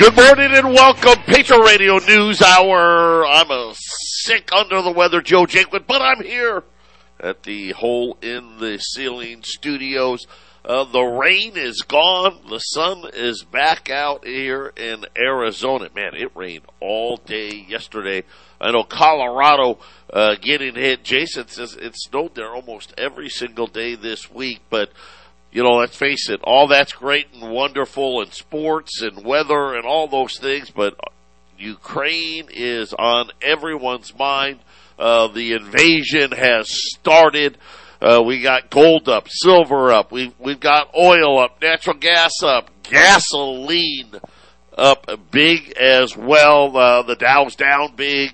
Good morning and welcome, Patriot Radio News Hour. I'm a sick under the weather Joe Jaquin, but I'm here at the hole in the ceiling studios. Uh, the rain is gone. The sun is back out here in Arizona. Man, it rained all day yesterday. I know Colorado uh, getting hit. Jason says it snowed there almost every single day this week, but you know, let's face it, all that's great and wonderful in sports and weather and all those things, but Ukraine is on everyone's mind. Uh, the invasion has started. Uh, we got gold up, silver up, we've, we've got oil up, natural gas up, gasoline up big as well. Uh, the Dow's down big.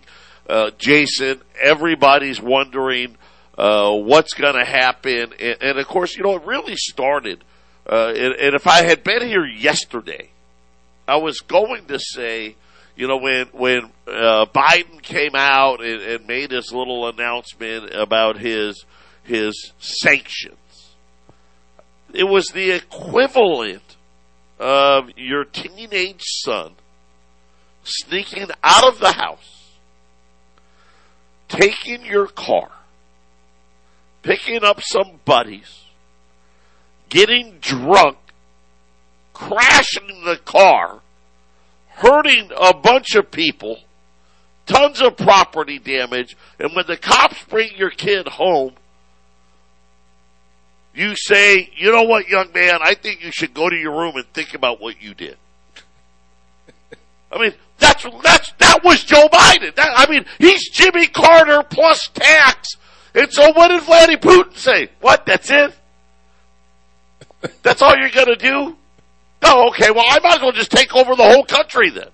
Uh, Jason, everybody's wondering, uh, what's going to happen. And, and, of course, you know, it really started. Uh, and, and, if I had been here yesterday, I was going to say, you know, when when uh, Biden came out and, and, made his little announcement about his his sanctions, it was the equivalent of your teenage son sneaking out of the house, taking your car picking up some buddies, getting drunk, crashing the car, hurting a bunch of people, tons of property damage, and when the cops bring your kid home, you say, you know what, young man, I think you should go to your room and think about what you did. I mean, that's, that's, that was Joe Biden. That, I mean, he's Jimmy Carter plus tax and so what did Vladimir Putin say? What? That's it? That's all you're going to do? Oh, okay. Well, I might as well just take over the whole country then.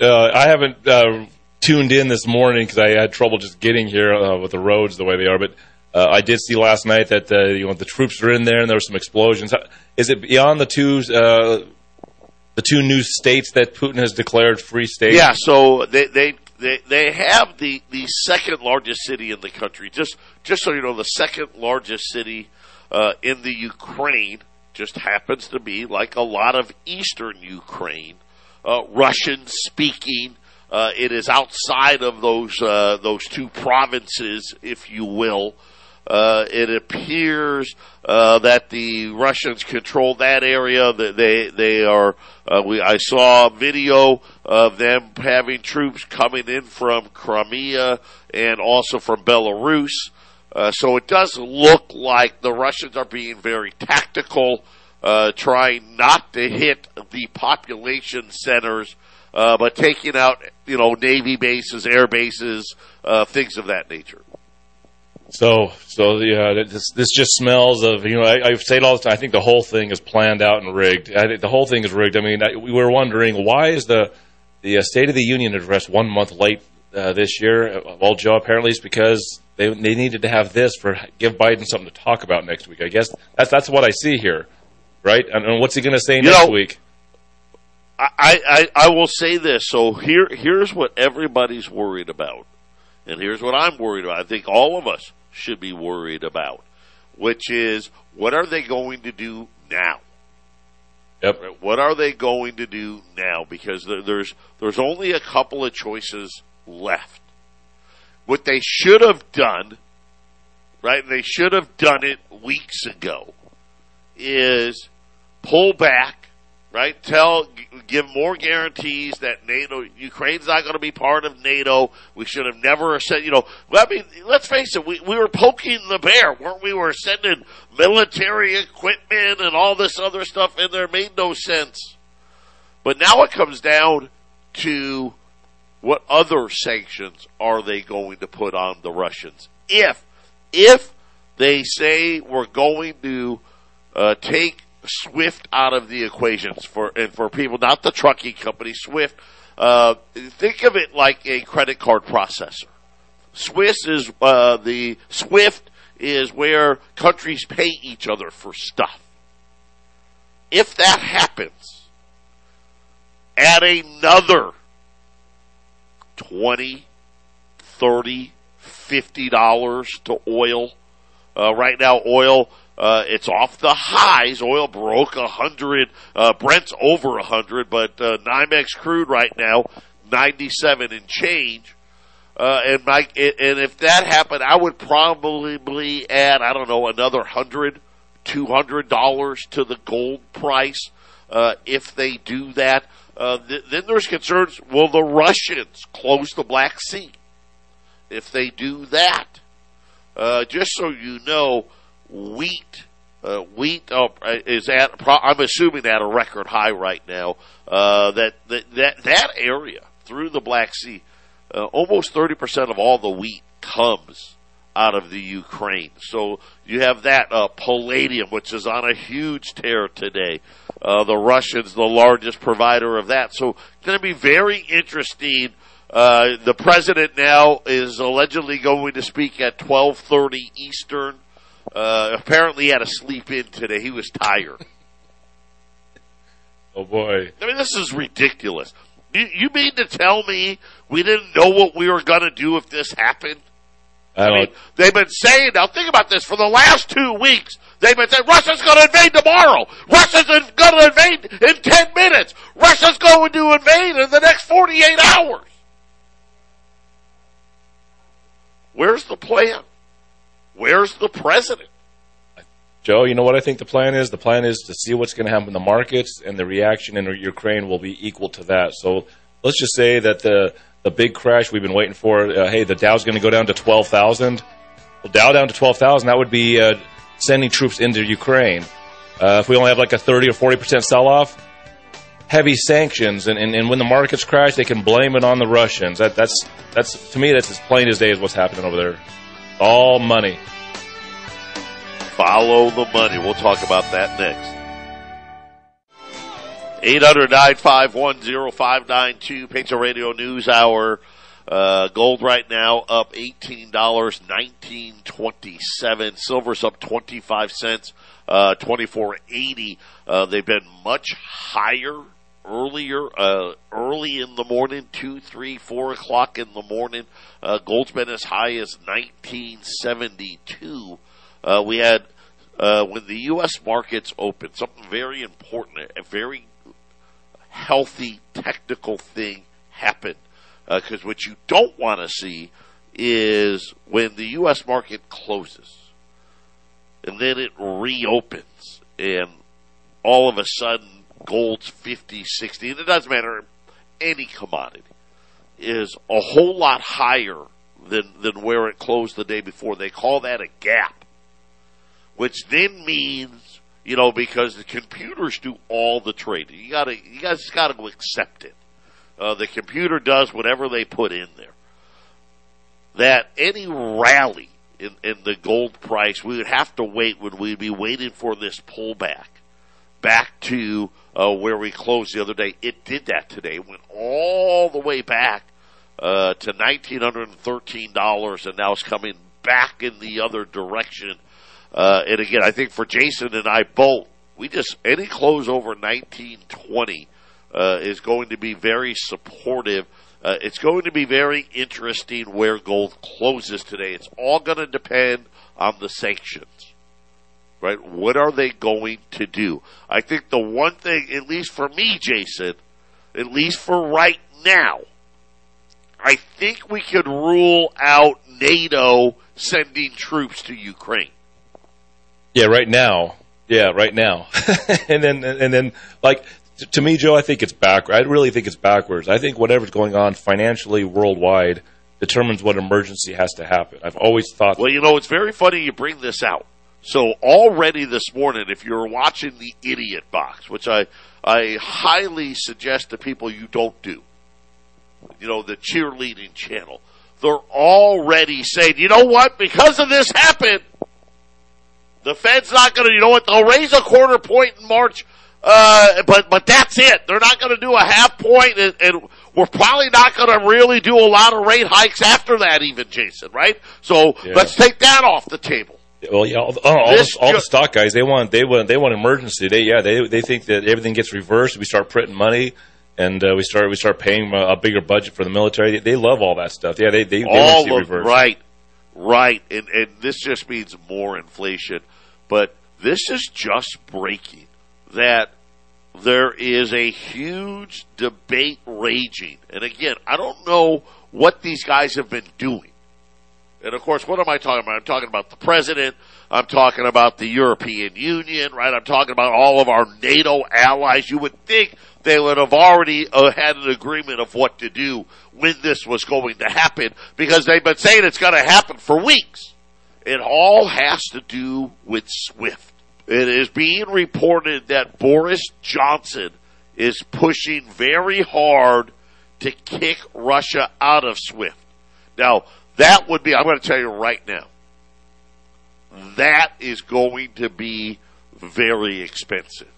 Uh, I haven't uh, tuned in this morning because I had trouble just getting here uh, with the roads the way they are. But uh, I did see last night that uh, you know the troops are in there and there were some explosions. Is it beyond the two uh, the two new states that Putin has declared free states? Yeah. So they they they they have the the second largest city in the country. Just just so you know, the second largest city uh, in the Ukraine just happens to be like a lot of eastern Ukraine, uh, Russian speaking. Uh, it is outside of those uh, those two provinces, if you will. Uh, it appears uh, that the Russians control that area. They they are. Uh, we I saw a video of them having troops coming in from Crimea and also from Belarus. Uh, so it does look like the Russians are being very tactical, uh, trying not to hit the population centers, uh, but taking out you know navy bases, air bases, things of that nature. So, so yeah, this this just smells of you know. I, I say it all the time. I think the whole thing is planned out and rigged. I think the whole thing is rigged. I mean, I, we were wondering why is the the uh, State of the Union address one month late uh, this year? Well, Joe, apparently it's because they they needed to have this for give Biden something to talk about next week. I guess that's that's what I see here, right? And, and what's he going to say you next know, week? I, I I will say this. So here here's what everybody's worried about, and here's what I'm worried about. I think all of us should be worried about, which is what are they going to do now? Yep. What are they going to do now? Because there's there's only a couple of choices left. What they should have done, right? They should have done it weeks ago. Is pull back right? Tell, give more guarantees that NATO, Ukraine's not going to be part of NATO. We should have never said, you know, I mean, let's face it, we, we were poking the bear, weren't we? We were sending military equipment and all this other stuff in there. Made no sense. But now it comes down to what other sanctions are they going to put on the Russians? If, if they say we're going to uh, take Swift out of the equations for and for people, not the trucking company. Swift, uh, think of it like a credit card processor. Swiss is uh, the Swift is where countries pay each other for stuff. If that happens, add another 20 30 50 dollars to oil uh, right now oil Uh, it's off the highs. Oil broke a hundred. Uh, Brent's over a hundred, but uh, NYMEX crude right now ninety-seven and change. Uh, and Mike, and if that happened, I would probably add, I don't know, another hundred, two hundred dollars to the gold price uh, if they do that. Uh, th- then there's concerns. Will the Russians close the Black Sea? If they do that, uh, just so you know, wheat uh, wheat uh, is at I'm assuming at a record high right now. Uh, that, that that that area through the Black Sea, uh, almost 30 percent of all the wheat comes out of the Ukraine. So you have that uh, palladium, which is on a huge tear today. The Russians, the largest provider of that. So it's going to be very interesting. The president now is allegedly going to speak at 12:30 Eastern. Uh, apparently, he had to sleep in today. He was tired. oh boy! I mean, this is ridiculous. You, you mean to tell me we didn't know what we were going to do if this happened? I, I mean, they've been saying, now think about this, for the last two weeks, they've been saying, Russia's going to invade tomorrow. Russia's going to invade in 10 minutes. Russia's going to invade in the next 48 hours. Where's the plan? Where's the president? Joe, you know what I think the plan is? The plan is to see what's going to happen in the markets, and the reaction in Ukraine will be equal to that. So let's just say that the the big crash we've been waiting for. Uh, hey, the Dow's going to go down to twelve thousand. Well, Dow down to twelve thousand. That would be uh, sending troops into Ukraine. Uh, if we only have like a thirty or forty percent sell off, heavy sanctions, and, and, and, when the markets crash, they can blame it on the Russians. That, that's that's to me that's as plain as day as what's happening over there. All money. Follow the money. We'll talk about that next. 800 951 0592 Patriot Radio News Hour. Uh, gold right now up eighteen dollars, nineteen twenty seven. Silver's up twenty five cents, uh, twenty four eighty. Uh, they've been much higher earlier, uh, early in the morning, two, three, four o'clock in the morning. Uh, gold's been as high as nineteen seventy two. Uh, we had uh, when the U.S. markets opened, something very important, a very healthy technical thing happened. Because uh, what you don't want to see is when the U.S. market closes and then it reopens and all of a sudden gold's 50, 60, and it doesn't matter, any commodity is a whole lot higher than, than where it closed the day before. They call that a gap, which then means you know, because the computers do all the trading. You gotta, you guys gotta accept it. Uh, the computer does whatever they put in there. That any rally in, in the gold price, we would have to wait when we'd be waiting for this pullback back to uh, where we closed the other day. It did that today. It went all the way back uh, to nineteen hundred and thirteen dollars, and now it's coming back in the other direction uh, and again, I think for Jason and I both, we just any close over 1920 uh, is going to be very supportive. Uh, it's going to be very interesting where gold closes today. It's all going to depend on the sanctions, right? What are they going to do? I think the one thing, at least for me, Jason, at least for right now, I think we could rule out NATO sending troops to Ukraine. Yeah, right now. Yeah, right now. and then and then like to me, Joe, I think it's back. I really think it's backwards. I think whatever's going on financially worldwide determines what emergency has to happen. I've always thought. Well, you know, it's very funny you bring this out. So already this morning, if you're watching the Idiot Box, which I I highly suggest to people you don't do, you know, the cheerleading channel, they're already saying, you know what? Because of this happened, the Fed's not going to, you know what? They'll raise a quarter point in March, uh, but but that's it. They're not going to do a half point, and, and we're probably not going to really do a lot of rate hikes after that, even Jason. Right? So yeah. let's take that off the table. Well, yeah, all, all, the, all the stock guys they want they want they want emergency. They yeah they they think that everything gets reversed. We start printing money and uh, we start we start paying a, a, bigger budget for the military. They, they, love all that stuff. Yeah, they they, they all want to see reverse. Right, right, and and this just means more inflation. But this is just breaking that there is a huge debate raging. And again, I don't know what these guys have been doing. And of course, what am I talking about? I'm talking about the president. I'm talking about the European Union, right? I'm talking about all of our NATO allies. You would think they would have already uh, had an agreement of what to do when this was going to happen because they've been saying it's going to happen for weeks. It all has to do with SWIFT. It is being reported that Boris Johnson is pushing very hard to kick Russia out of SWIFT. Now, that would be, I'm going to tell you right now, that is going to be very expensive.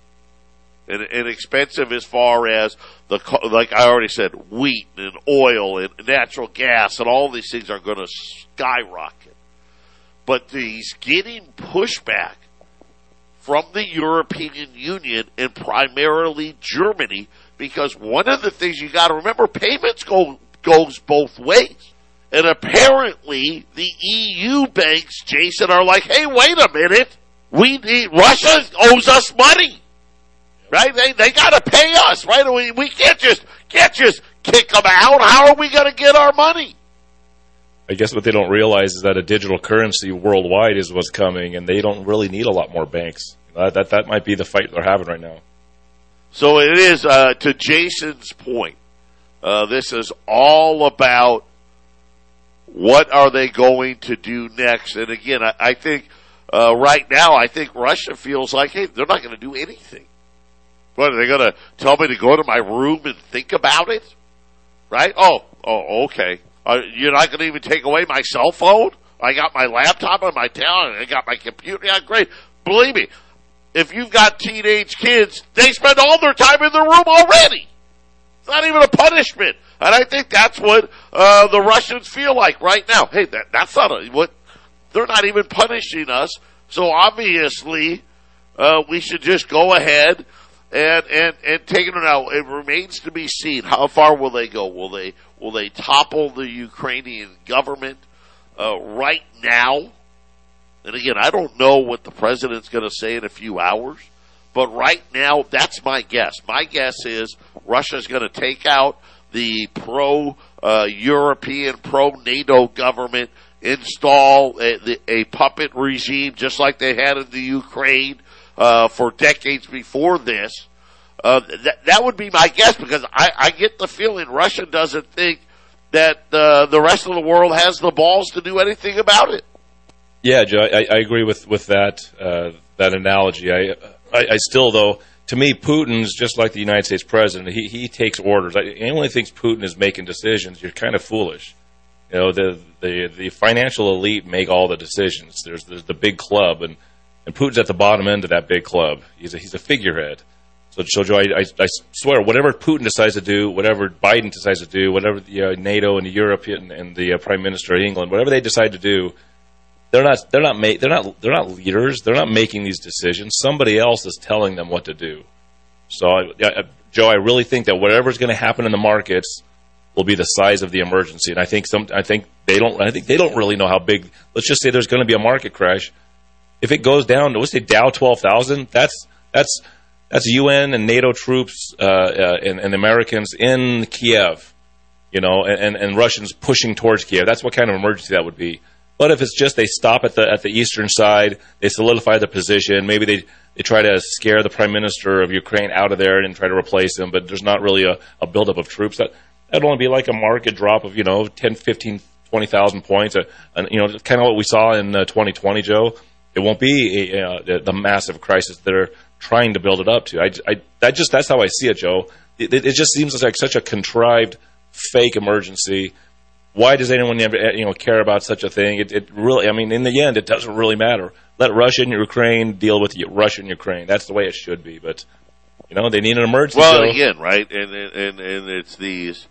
And, and expensive as far as the, like I already said, wheat and oil and natural gas and all these things are going to skyrocket. But he's getting pushback from the European Union and primarily Germany because one of the things you got to remember, payments go goes both ways. And apparently the EU banks, Jason, are like, hey, wait a minute. We need, Russia owes us money. Right? They, they gotta pay us, right? We, we can't just, can't just kick them out. How are we gonna get our money? I guess what they don't realize is that a digital currency worldwide is what's coming, and they don't really need a lot more banks. That that, that might be the fight they're having right now. So it is uh, to Jason's point. Uh, this is all about what are they going to do next. And again, I, I think uh, right now, I think Russia feels like, hey, they're not going to do anything. What are they going to tell me to go to my room and think about it? Right? Oh, oh, okay. Uh, you're not going to even take away my cell phone? I got my laptop and my tablet. I got my computer. Yeah, great. Believe me, if you've got teenage kids, they spend all their time in the room already. It's not even a punishment. And I think that's what uh, the Russians feel like right now. Hey, that, that's not a, what they're not even punishing us. So obviously, uh, we should just go ahead and and and take it out. It remains to be seen how far will they go. Will they will they topple the Ukrainian government uh, right now? And again, I don't know what the president's going to say in a few hours, but right now, that's my guess. My guess is Russia's going to take out the pro uh, European, pro NATO government, install a, a, puppet regime just like they had in the Ukraine uh, for decades before this. Uh, that that would be my guess because I, I get the feeling Russia doesn't think that uh, the rest of the world has the balls to do anything about it. Yeah, Joe, I, I agree with with that uh, that analogy. I, I, I still though to me, Putin's just like the United States president. He he takes orders. Anyone who thinks Putin is making decisions, you're kind of foolish. You know, the the the financial elite make all the decisions. There's there's the big club, and and Putin's at the bottom end of that big club. He's a, he's a figurehead. So, so Joe, I, I, I swear, whatever Putin decides to do, whatever Biden decides to do, whatever the, uh, NATO and the European and the uh, Prime Minister of England, whatever they decide to do, they're not they're not they're not they're not leaders. They're not making these decisions. Somebody else is telling them what to do. So, I, I, Joe, I really think that whatever's going to happen in the markets will be the size of the emergency. And I think some I think they don't I think they don't really know how big. Let's just say there's going to be a market crash. If it goes down, let's say Dow twelve thousand. That's that's that's UN and NATO troops uh, uh, and, and Americans in Kiev, you know, and, and Russians pushing towards Kiev. That's what kind of emergency that would be. But if it's just they stop at the at the eastern side, they solidify the position. Maybe they, they try to scare the prime minister of Ukraine out of there and try to replace him. But there's not really a, a buildup of troops. That that'd only be like a market drop of you know 10, 15, 20,000 points. Uh, and you know, kind of what we saw in uh, 2020, Joe. It won't be a, uh, the massive crisis that are trying to build it up to. I, I that just that's how I see it, Joe. It, it just seems like such a contrived, fake emergency why does anyone ever, you know care about such a thing? It, it, really, I mean, in the end, it doesn't really matter. Let Russia and Ukraine deal with Russia and Ukraine. That's the way it should be. But you know, they need an emergency. Well, again, right, and and and it's these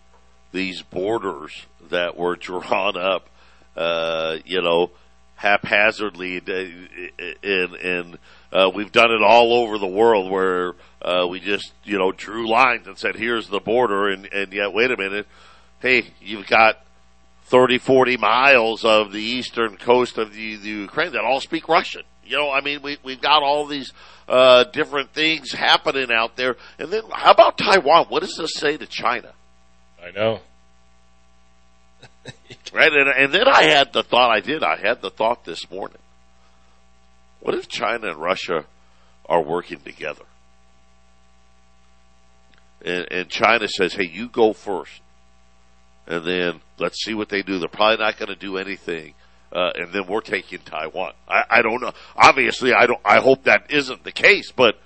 these borders that were drawn up, uh, you know, haphazardly, and and uh, we've done it all over the world where uh, we just you know drew lines and said, "Here's the border," and and yet, wait a minute, hey, you've got 30, 40 miles of the eastern coast of the, the Ukraine that all speak Russian. You know, I mean, we we've got all these uh, different things happening out there, and then how about Taiwan? What does this say to China? I know. right, and, and then I had the thought. I did. I had the thought this morning. What if China and Russia are working together? And, and China says, "Hey, you go first, and then let's see what they do." They're probably not going to do anything uh, and then we're taking Taiwan. I, I don't know. Obviously, I don't. I hope that isn't the case, but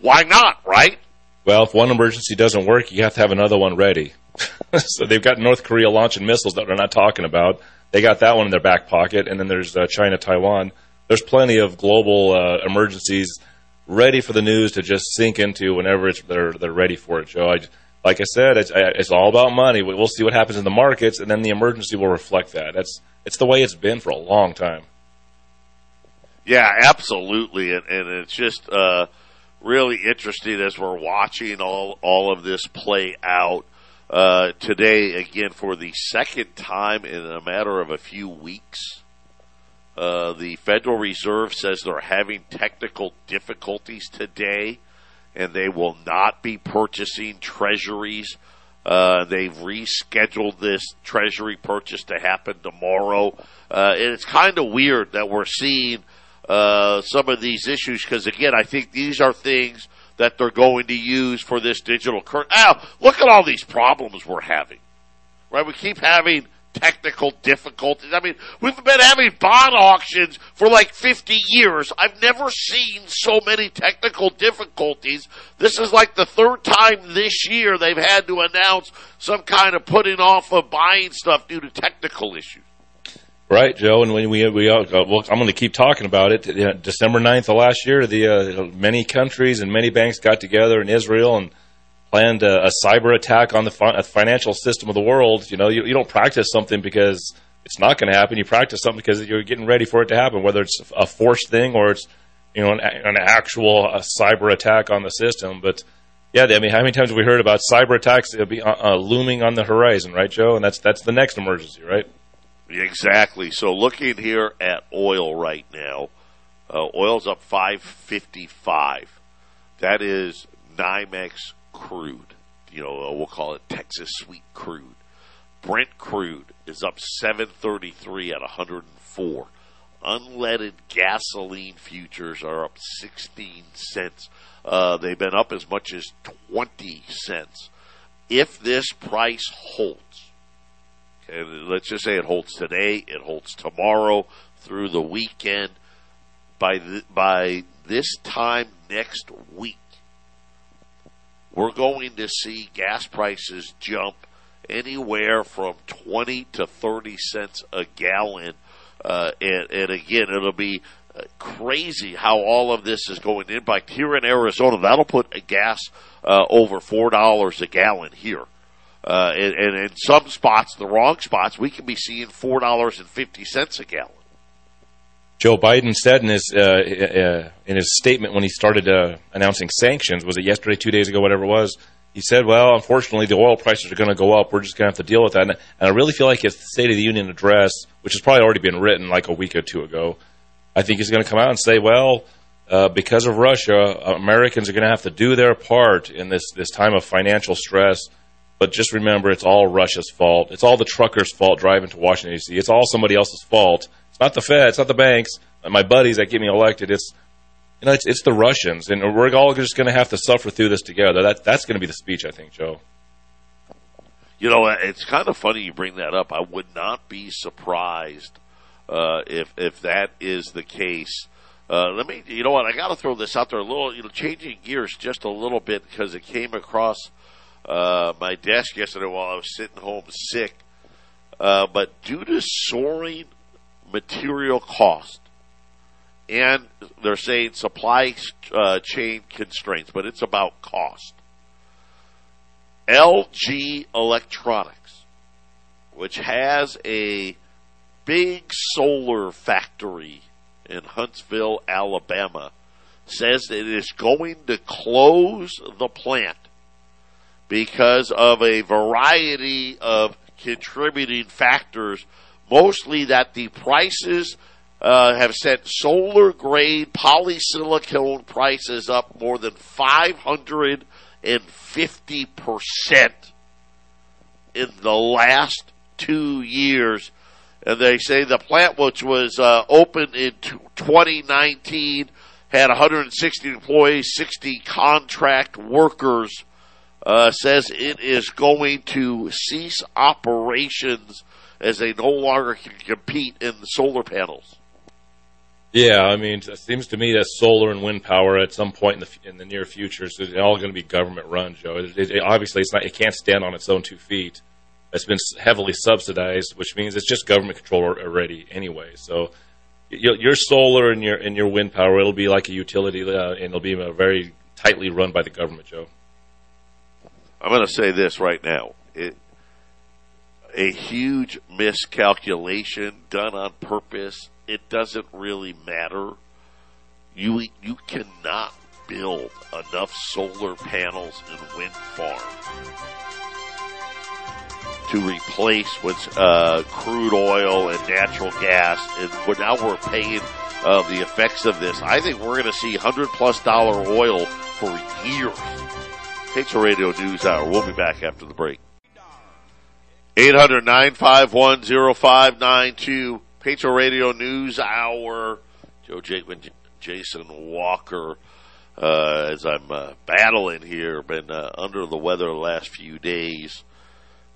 why not? Right? Well, if one emergency doesn't work, you have to have another one ready. so they've got North Korea launching missiles that they're not talking about. They got that one in their back pocket, and then there's uh, China, Taiwan. There's plenty of global uh, emergencies ready for the news to just sink into whenever it's they're they're ready for it, Joe. I, like I said, it's, it's all about money. We'll see what happens in the markets, and then the emergency will reflect that. That's it's the way it's been for a long time. Yeah, absolutely, and, and it's just uh, really interesting as we're watching all all of this play out uh, today. Again, for the second time in a matter of a few weeks, uh, the Federal Reserve says they're having technical difficulties today, and they will not be purchasing treasuries uh, they've rescheduled this Treasury purchase to happen tomorrow. Uh, and it's kind of weird that we're seeing uh, some of these issues because, again, I think these are things that they're going to use for this digital currency. Now, look at all these problems we're having. Right? We keep having technical difficulties. I mean, we've been having bond auctions for like 50 years. I've never seen so many technical difficulties. This is like the third time this year they've had to announce some kind of putting off of buying stuff due to technical issues. Right, Joe, and when we we uh, well, I'm going to keep talking about it. December 9th of last year, the uh, many countries and many banks got together in Israel and planned a, a cyber attack on the fi financial system of the world, you know, you, you don't practice something because it's not going to happen. You practice something because you're getting ready for it to happen, whether it's a forced thing or it's, you know, an, an actual cyber attack on the system. But yeah, I mean, how many times have we heard about cyber attacks be, uh, uh, looming on the horizon, right, Joe? And that's that's the next emergency, right? Exactly. So looking here at oil right now, uh, oil's up 555. That is NYMEX crude. You know, uh, we'll call it Texas sweet crude. Brent crude is up 733 at 104. Unleaded gasoline futures are up 16 cents. Uh, they've been up as much as 20 cents. If this price holds, and let's just say it holds today, it holds tomorrow through the weekend, by the, by this time next week, we're going to see gas prices jump anywhere from 20 to 30 cents a gallon. Uh, and, and, again, it'll be uh, crazy how all of this is going in. By here in Arizona, that'll put a gas uh, over $4 a gallon here. Uh, and, and in some spots, the wrong spots, we can be seeing $4.50 a gallon. Joe Biden said in his uh, uh, in his statement when he started uh, announcing sanctions, was it yesterday, two days ago, whatever it was? He said, "Well, unfortunately, the oil prices are going to go up. We're just going to have to deal with that." And, I really feel like his State of the Union address, which has probably already been written like a week or two ago, I think he's going to come out and say, "Well, uh, because of Russia, Americans are going to have to do their part in this this time of financial stress." But just remember, it's all Russia's fault. It's all the truckers' fault driving to Washington, D.C. It's all somebody else's fault. It's not the Fed. It's not the banks. My buddies that get me elected. It's you know, it's, it's the Russians, and we're all just going to have to suffer through this together. That that's going to be the speech, I think, Joe. You know, it's kind of funny you bring that up. I would not be surprised uh, if if that is the case. Uh, let me, you know what? I got to throw this out there a little, you know, changing gears just a little bit because it came across uh, my desk yesterday while I was sitting home sick. Uh, but due to soaring material cost. And they're saying supply uh, chain constraints, but it's about cost. LG Electronics, which has a big solar factory in Huntsville, Alabama, says it is going to close the plant because of a variety of contributing factors mostly that the prices uh, have sent solar grade polysilicon prices up more than 550 percent in the last two years. And they say the plant, which was uh, opened in 2019, had 160 employees, 60 contract workers. Uh, says it is going to cease operations as they no longer can compete in the solar panels. Yeah, I mean, it seems to me that solar and wind power at some point in the in the near future is all going to be government run, Joe. It, it, obviously, it's not. It can't stand on its own two feet. It's been heavily subsidized, which means it's just government control already anyway. So your solar and your and your wind power, it'll be like a utility, uh, and it'll be very tightly run by the government, Joe. I'm going to say this right now. It, a huge miscalculation done on purpose. It doesn't really matter. You you cannot build enough solar panels and wind farms to replace what's uh, crude oil and natural gas, and we're, now we're paying uh, the effects of this. I think we're going to see hundred plus dollar oil for years. Patriot Radio News Hour. We'll be back after the break. 800-951-0592. Patriot Radio News Hour. Joe Jakeman, Jason Walker. Uh, as I'm uh, battling here, been uh, under the weather the last few days.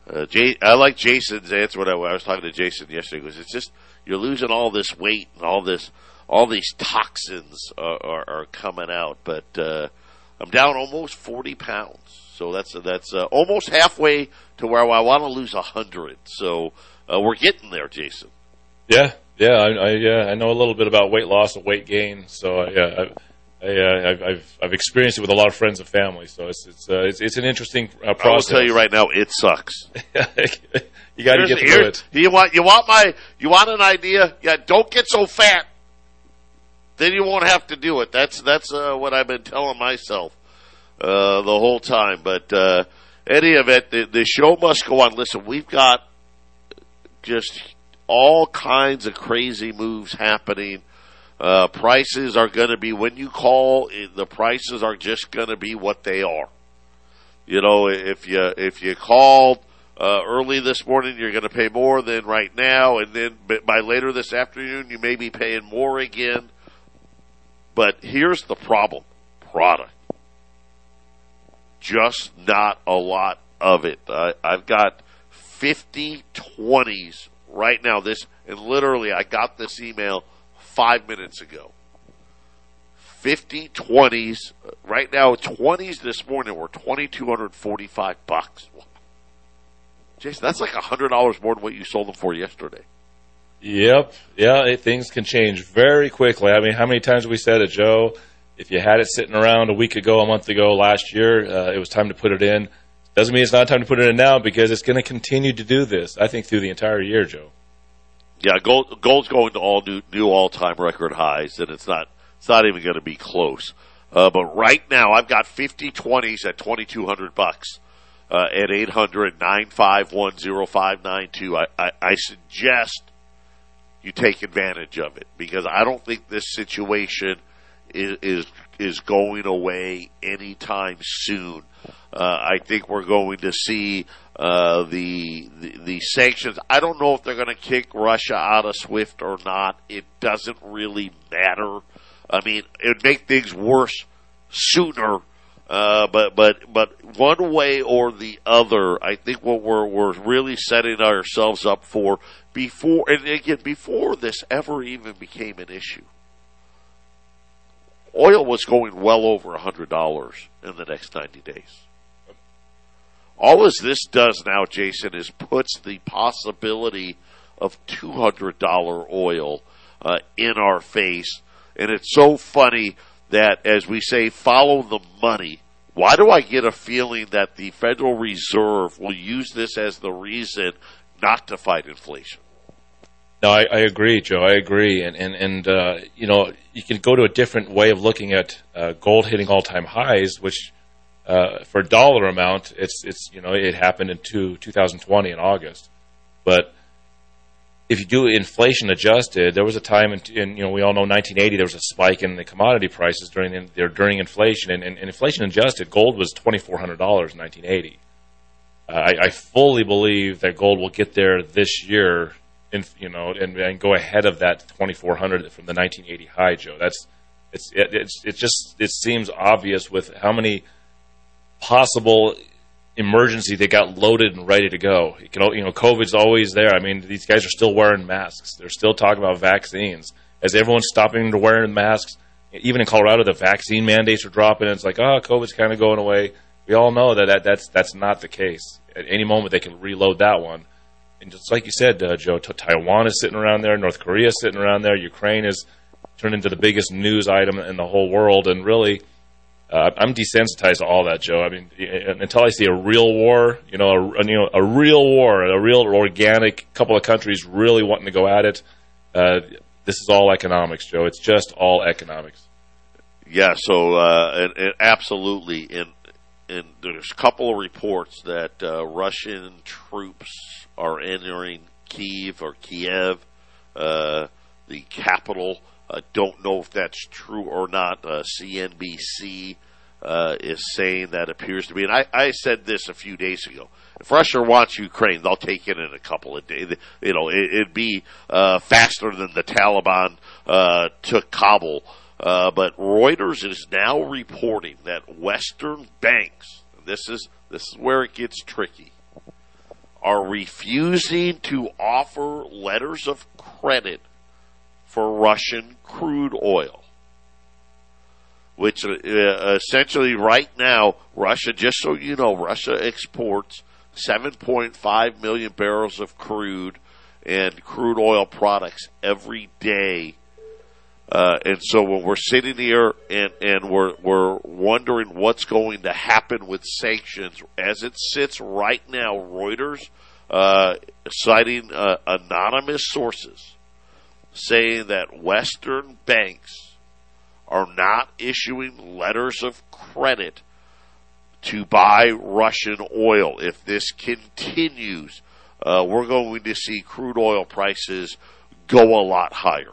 Uh, Jay, I like Jason's answer when I, I was talking to Jason yesterday. Because it's just you're losing all this weight and all this, all these toxins are, are, are coming out. But uh, I'm down almost 40 pounds. So that's that's uh, almost halfway to where I want to lose 100. So uh, we're getting there, Jason. Yeah, yeah, I, I, yeah, I know a little bit about weight loss and weight gain. So uh, yeah, I, I, have uh, I've experienced it with a lot of friends and family. So it's it's uh, it's, it's, an interesting uh, process. I will tell you right now, it sucks. you got to get through it. You want you want my you want an idea? Yeah, don't get so fat. Then you won't have to do it. That's that's what I've been telling myself. Uh, the whole time. But uh, any it, the, the show must go on. Listen, we've got just all kinds of crazy moves happening. Uh, prices are going to be when you call. The prices are just going to be what they are. You know, if you if you called uh, early this morning, you're going to pay more than right now, and then by later this afternoon, you may be paying more again. But here's the problem: product just not a lot of it. I, I've got 50 20s right now. This, and literally, I got this email five minutes ago. 50 20s. Right now, 20s this morning were 2245 bucks. Jason, that's like $100 more than what you sold them for yesterday. Yep. Yeah, it, things can change very quickly. I mean, how many times have we said it, Joe? If you had it sitting around a week ago, a month ago, last year, uh, it was time to put it in. Doesn't mean it's not time to put it in now because it's going to continue to do this. I think through the entire year, Joe. Yeah, gold, gold's going to all new new all time record highs, and it's not it's not even going to be close. Uh, but right now, I've got 50 20s at 2200 bucks uh, at 800 951 0592. I, I suggest you take advantage of it because I don't think this situation is is, is going away anytime soon. Uh, I think we're going to see uh, the, the, the sanctions. I don't know if they're going to kick Russia out of SWIFT or not. It doesn't really matter. I mean, it would make things worse sooner. Uh, but but but one way or the other, I think what we're we're really setting ourselves up for before and again before this ever even became an issue oil was going well over a hundred dollars in the next ninety days. All as this does now, Jason, is puts the possibility of two hundred dollar oil uh, in our face, and it's so funny that as we say, follow the money. Why do I get a feeling that the Federal Reserve will use this as the reason not to fight inflation? No, I, I agree, Joe. I agree, and and and uh, you know you can go to a different way of looking at uh, gold hitting all time highs, which uh, for dollar amount, it's it's you know it happened in two, 2020 in August, but if you do inflation adjusted, there was a time in, in, you know we all know 1980 there was a spike in the commodity prices during the, during inflation and, and, and, inflation adjusted gold was twenty four hundred dollars in 1980. Uh, I, I, fully believe that gold will get there this year, in, you know, and, and go ahead of that 2400 from the 1980 high, Joe. That's it's it, it's it just it seems obvious with how many possible emergency they got loaded and ready to go. You, can, you know, COVID's always there. I mean, these guys are still wearing masks. They're still talking about vaccines. As everyone's stopping to wearing masks, even in Colorado, the vaccine mandates are dropping. It's like, oh, COVID's kind of going away. We all know that, that that's that's not the case. At any moment, they can reload that one. And just like you said, uh, Joe, Taiwan is sitting around there. North Korea is sitting around there. Ukraine is turned into the biggest news item in the whole world. And really – uh, I'm desensitized to all that, Joe. I mean, until I see a real war, you know, a, you know, a real war, a real organic couple of countries really wanting to go at it. Uh, this is all economics, Joe. It's just all economics. Yeah. So, uh, absolutely, and and there's a couple of reports that uh, Russian troops are entering Kiev or Kiev, uh, the capital uh, don't know if that's true or not. Uh, CNBC uh, is saying that appears to be. And I, I said this a few days ago. If Russia wants Ukraine, they'll take it in a couple of days. You know, it, would be uh, faster than the Taliban uh, took Kabul. Uh, but Reuters is now reporting that Western banks, this is this is where it gets tricky, are refusing to offer letters of credit for Russian crude oil. Which uh, essentially right now, Russia, just so you know, Russia exports 7.5 million barrels of crude and crude oil products every day. Uh, and so when we're sitting here and, and we're, we're wondering what's going to happen with sanctions, as it sits right now, Reuters, uh, citing uh, anonymous sources, saying that Western banks are not issuing letters of credit to buy Russian oil. If this continues, uh, we're going to see crude oil prices go a lot higher.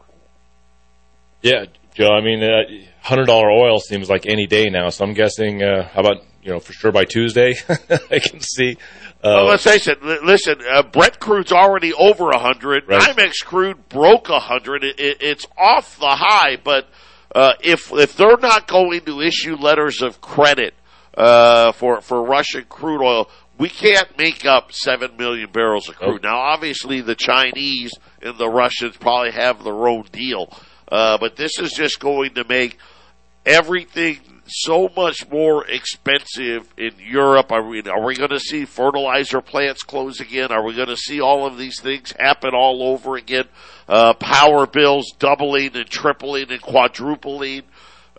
Yeah, Joe. I mean, uh, hundred dollar oil seems like any day now. So I'm guessing. Uh, how about you know for sure by Tuesday? I can see well, uh, let's face it. Listen, uh, Brent crude's already over a hundred. Right. NYMEX crude broke a hundred. It, it, it's off the high, but uh, if if they're not going to issue letters of credit uh, for for Russian crude oil, we can't make up seven million barrels of crude. Now, obviously, the Chinese and the Russians probably have their own deal, uh, but this is just going to make everything so much more expensive in Europe. Are we, are we going to see fertilizer plants close again? Are we going to see all of these things happen all over again? Uh, power bills doubling and tripling and quadrupling.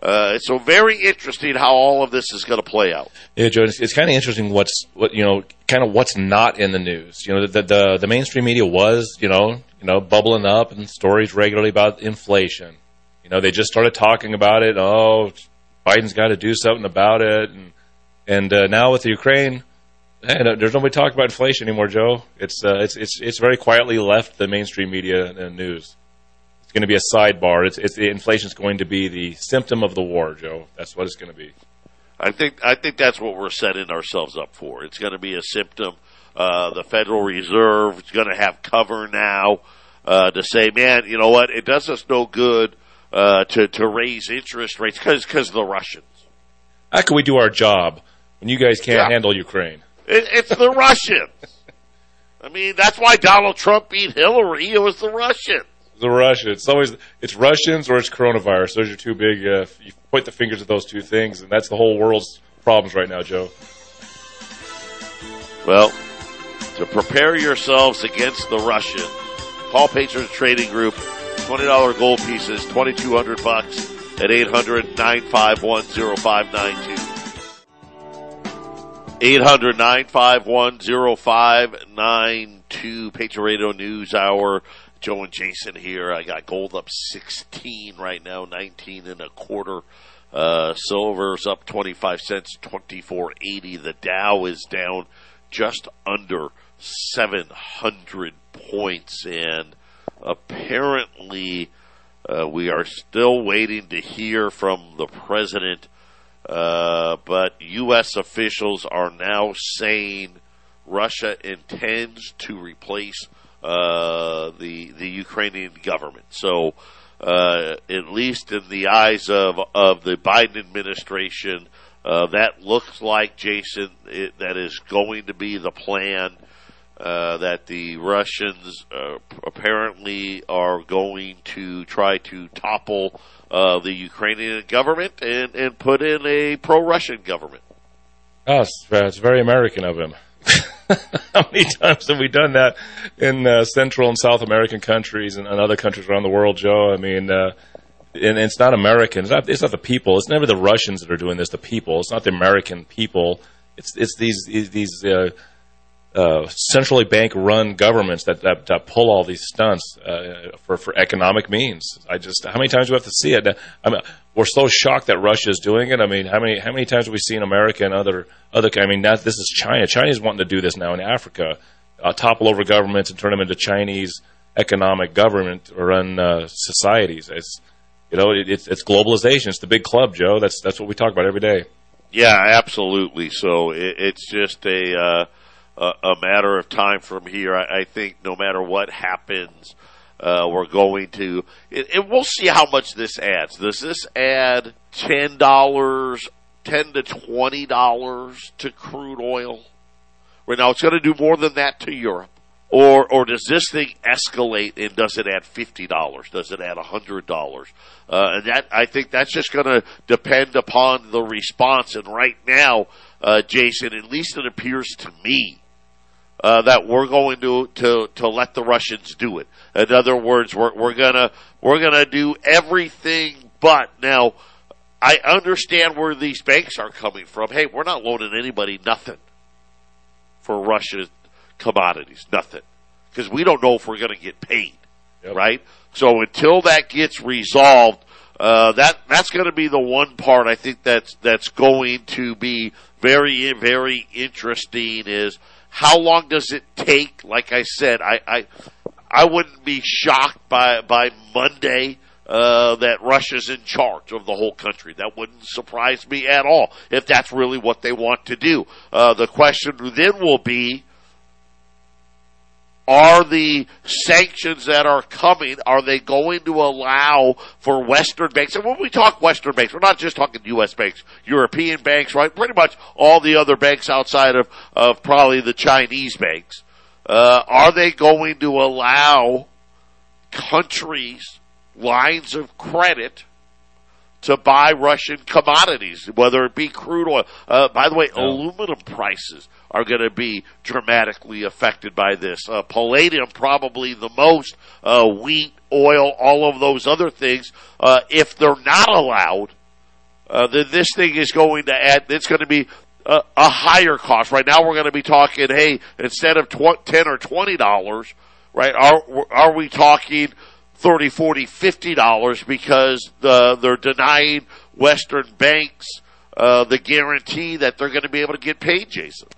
Uh, so very interesting how all of this is going to play out. Yeah, Joe, it's, it's kind of interesting what's what you know, kind of what's not in the news. You know, the, the the mainstream media was you know you know bubbling up and stories regularly about inflation. You know, they just started talking about it. Oh, Biden's got to do something about it. And and uh, now with the Ukraine, man, there's nobody talking about inflation anymore, Joe. It's uh, it's it's it's very quietly left the mainstream media and news. It's going to be a sidebar. It's it's inflation is going to be the symptom of the war, Joe. That's what it's going to be. I think I think that's what we're setting ourselves up for. It's going to be a symptom. Uh, the Federal Reserve is going to have cover now uh, to say, man, you know what? It does us no good uh, to to raise interest rates because because the Russians. How can we do our job when you guys can't yeah. handle Ukraine? It, it's the Russians. I mean, that's why Donald Trump beat Hillary. It was the Russians. The Russians. It's always it's Russians or it's coronavirus. Those are two big. Uh, you point the fingers at those two things, and that's the whole world's problems right now, Joe. Well, to prepare yourselves against the Russians, Paul Patriot Trading Group $20 gold pieces, 2200 bucks at 800-951-0592. 800-951-0592. Patriot Radio News Hour. Joe and Jason here. I got gold up 16 right now, 19 and a quarter. Uh, silver's up 25 cents, 24.80. The Dow is down just under 700 points and apparently, uh, we are still waiting to hear from the president, uh, but U.S. officials are now saying Russia intends to replace uh, the the Ukrainian government. So, uh, at least in the eyes of of the Biden administration, uh, that looks like Jason. It, that is going to be the plan. Uh, that the Russians uh, apparently are going to try to topple uh, the Ukrainian government and, and put in a pro-Russian government. Oh, it's, very American of him. How many times have we done that in uh, Central and South American countries and, and, other countries around the world, Joe? I mean, uh, and it's not American. It's not, it's not the people. It's never the Russians that are doing this. The people. It's not the American people. It's it's these these uh, centrally bank run governments that, that, that pull all these stunts uh, for for economic means. I just how many times do we have to see it? I mean, we're so shocked that Russia is doing it. I mean, how many how many times have we seen America and other other? I mean, that, this is China. China's wanting to do this now in Africa, uh, topple over governments and turn them into Chinese economic government or run uh, societies. It's you know, it, it's, it's globalization. It's the big club, Joe. That's that's what we talk about every day. Yeah, absolutely. So it, it's just a, uh, a, matter of time from here. I, I think no matter what happens, uh, we're going to, and we'll see how much this adds. Does this add ten dollars, ten to twenty dollars to crude oil? Right now, it's going to do more than that to Europe. Or, or does this thing escalate and does it add fifty dollars? Does it add a hundred dollars? Uh, and that I think that's just going to depend upon the response. And right now, uh, Jason, at least it appears to me uh, that we're going to, to to let the Russians do it. In other words, we're we're gonna we're gonna do everything but now. I understand where these banks are coming from. Hey, we're not loaning anybody nothing for Russian commodities, nothing. Because we don't know if we're going to get paid, yep. right? So until that gets resolved, uh, that that's going to be the one part I think that's that's going to be very very interesting. Is how long does it take? Like I said, I I, I wouldn't be shocked by by Monday. Uh, that Russia's in charge of the whole country. That wouldn't surprise me at all if that's really what they want to do. Uh, the question then will be, are the sanctions that are coming, are they going to allow for Western banks? And when we talk Western banks, we're not just talking U.S. banks, European banks, right? Pretty much all the other banks outside of, of probably the Chinese banks. Uh, are they going to allow countries lines of credit to buy Russian commodities, whether it be crude oil? Uh, by the way, aluminum prices are going to be dramatically affected by this. Uh, palladium probably the most, uh, wheat, oil, all of those other things. Uh, if they're not allowed, uh, then this thing is going to add, it's going to be a, a higher cost. Right now we're going to be talking, hey, instead of tw- 10 or $20, right, are, are we talking 30, 40, 50 dollars because the, they're denying Western banks uh, the guarantee that they're going to be able to get paid, Jason.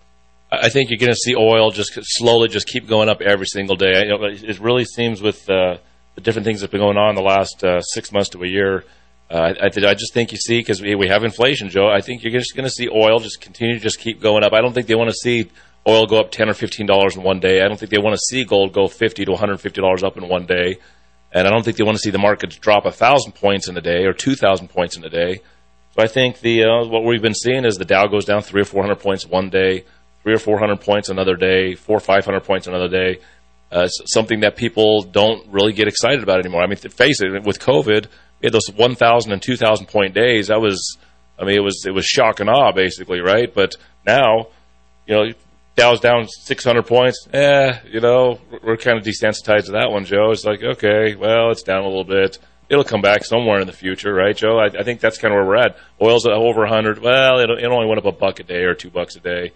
I think you're going to see oil just slowly just keep going up every single day. It really seems with uh, the different things that have been going on in the last uh, six months to a year. Uh, I, I, just think you see because we, we have inflation, Joe. I think you're just going to see oil just continue to just keep going up. I don't think they want to see oil go up ten or fifteen dollars in one day. I don't think they want to see gold go fifty to one hundred fifty dollars up in one day, and I don't think they want to see the markets drop a thousand points in a day or two thousand points in a day. So I think the uh, what we've been seeing is the Dow goes down three or four hundred points one day three or four hundred points another day, four or five hundred points another day. Uh, something that people don't really get excited about anymore. I mean, face it, with COVID, we had those 1,000 and 2,000 point days. That was, I mean, it was it was shock and awe, basically, right? But now, you know, Dow's down 600 points. Eh, you know, we're kind of desensitized to that one, Joe. It's like, okay, well, it's down a little bit. It'll come back somewhere in the future, right, Joe? I, I think that's kind of where we're at. Oil's over 100. Well, it, it only went up a buck a day or two bucks a day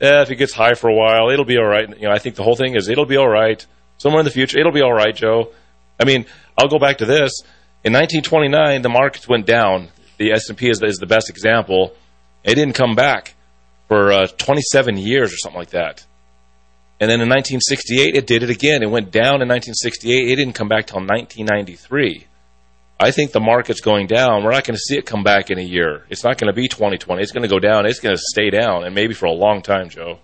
eh, if it gets high for a while, it'll be all right. You know, I think the whole thing is it'll be all right. Somewhere in the future, it'll be all right, Joe. I mean, I'll go back to this. In 1929, the markets went down. The S&P is, is the best example. It didn't come back for uh, 27 years or something like that. And then in 1968, it did it again. It went down in 1968. It didn't come back till 1993. I think the market's going down. We're not going to see it come back in a year. It's not going to be 2020. It's going to go down. It's going to stay down, and maybe for a long time, Joe.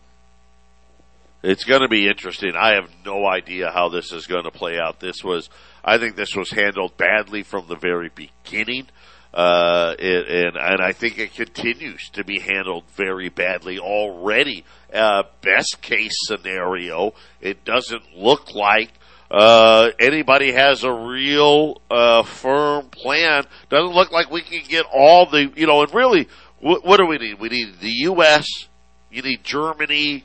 It's going to be interesting. I have no idea how this is going to play out. This was, I think, this was handled badly from the very beginning. Uh, it, and and I think it continues to be handled very badly already. Uh, best case scenario, it doesn't look like uh, anybody has a real uh, firm plan. Doesn't look like we can get all the you know. And really, what, what do we need? We need the U.S. You need Germany,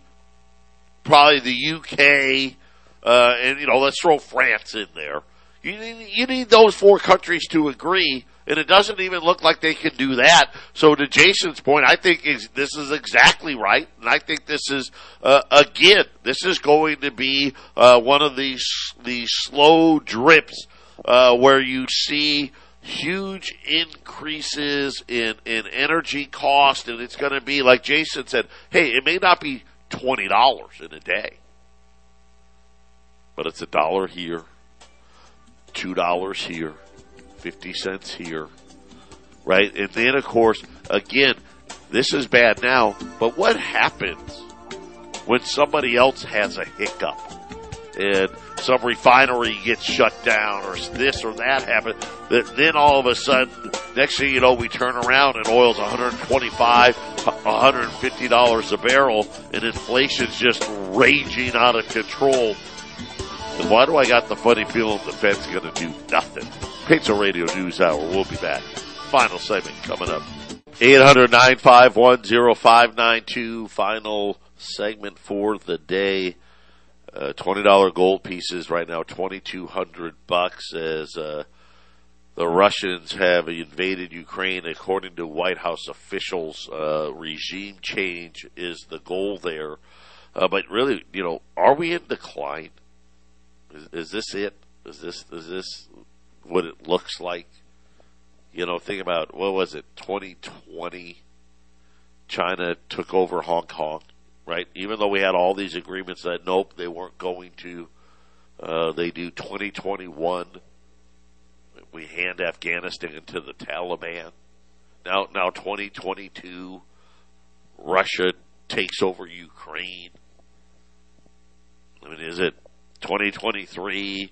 probably the UK, uh, and you know, let's throw France in there. You need, you need those four countries to agree, and it doesn't even look like they can do that. So to Jason's point, I think this is exactly right, and I think this is uh, again, this is going to be uh, one of these these slow drips uh, where you see huge increases in in energy cost, and it's going to be like Jason said. Hey, it may not be twenty dollars in a day, but it's a dollar here two dollars here, fifty cents here, right? And then of course, again, this is bad now, but what happens when somebody else has a hiccup and some refinery gets shut down or this or that happens? Then all of a sudden, next thing you know, we turn around and oil's 125, 150 dollars a barrel, and inflation's just raging out of control and why do I got the funny feeling the Fed's going to do nothing? Patriot Radio News Hour. We'll be back. Final segment coming up. 800-951-0592. Final segment for the day. Uh, $20 gold pieces right now, 2200 bucks as, uh, the Russians have invaded Ukraine. According to White House officials, uh, regime change is the goal there. Uh, but really, you know, are we in decline? Is, is this it? Is this is this what it looks like? You know, think about what was it, 2020? China took over Hong Kong, right? Even though we had all these agreements that nope, they weren't going to. Uh, they do 2021. We hand Afghanistan to the Taliban. Now, now 2022, Russia takes over Ukraine. I mean, is it 2023,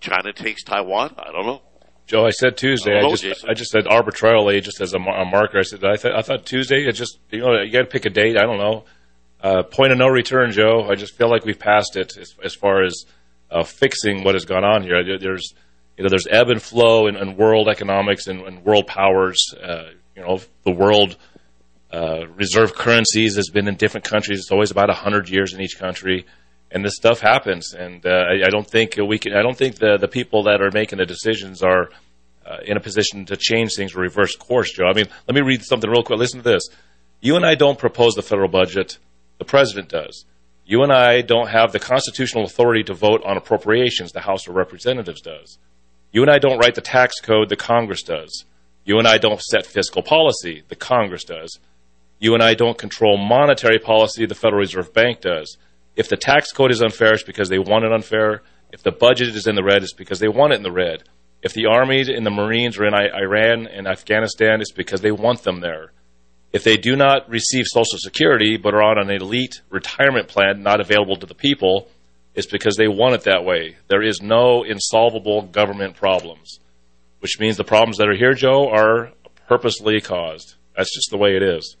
China takes Taiwan. I don't know. Joe, I said Tuesday. I, know, I just I just said arbitrarily, just as a, a marker. I said I, th- I thought Tuesday. It just you know you got to pick a date. I don't know. Uh, point of no return, Joe. I just feel like we've passed it as, as far as uh, fixing what has gone on here. There's you know there's ebb and flow in, in world economics and, and world powers. Uh, you know the world uh, reserve currencies has been in different countries. It's always about hundred years in each country and this stuff happens. And uh, I, I, don't think we can. I don't think the the people that are making the decisions are uh, in a position to change things or reverse course, Joe. I mean, let me read something real quick. Listen to this. You and I don't propose the federal budget. The president does. You and I don't have the constitutional authority to vote on appropriations. The House of Representatives does. You and I don't write the tax code. The Congress does. You and I don't set fiscal policy. The Congress does. You and I don't control monetary policy. The Federal Reserve Bank does. If the tax code is unfair, it's because they want it unfair. If the budget is in the red, it's because they want it in the red. If the armies and the Marines are in Iran and Afghanistan, it's because they want them there. If they do not receive Social Security but are on an elite retirement plan not available to the people, it's because they want it that way. There is no insolvable government problems, which means the problems that are here, Joe, are purposely caused. That's just the way it is.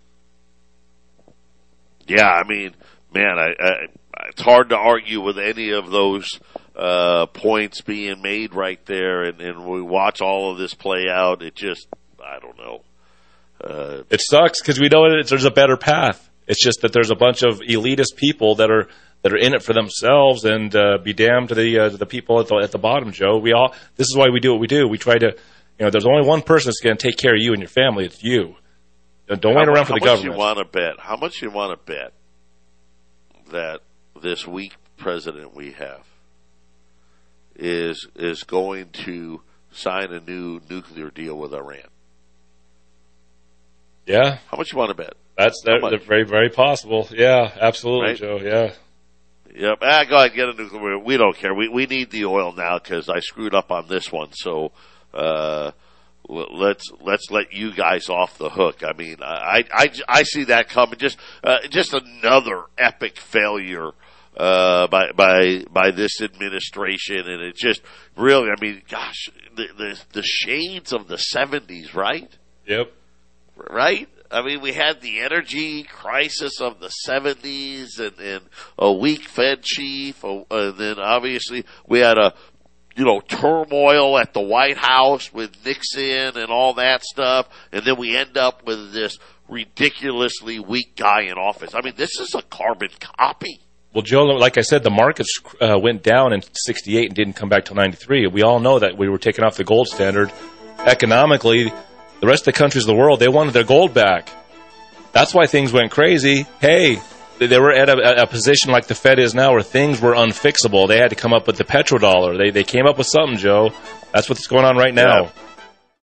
Yeah, I mean, man, I, I it's hard to argue with any of those uh, points being made right there, and, and we watch all of this play out. It just, I don't know. Uh, it sucks because we know it, there's a better path. It's just that there's a bunch of elitist people that are that are in it for themselves, and uh, be damned to the uh, to the people at the at the bottom, Joe. We all this is why we do what we do. We try to, you know, there's only one person that's going to take care of you and your family. It's you. Don't wait around for the government. How much you want to bet? How much you want to bet that this weak president we have is is going to sign a new nuclear deal with Iran. Yeah. How much you want to bet? That's that, very very possible. Yeah, absolutely, right? Joe. Yeah. Yep. Ah, go ahead, get a nuclear. We don't care. We we need the oil now because I screwed up on this one. So uh, let's let's let you guys off the hook. I mean, I I, I see that coming. Just uh, just another epic failure. Uh, by by by this administration, and it just really, I mean, gosh, the the, the shades of the '70s, right? Yep. Right. I mean, we had the energy crisis of the 70s and, and a weak Fed chief. And then obviously we had a, you know, turmoil at the White House with Nixon and all that stuff. And then we end up with this ridiculously weak guy in office. I mean, this is a carbon copy. Well, Joe, like I said, the markets uh, went down in 68 and didn't come back till 93. We all know that we were taken off the gold standard. Economically, the rest of the countries of the world, they wanted their gold back. That's why things went crazy. Hey, they were at a, a, position like the Fed is now where things were unfixable. They had to come up with the petrodollar. They, they came up with something, Joe. That's what's going on right now. Yeah.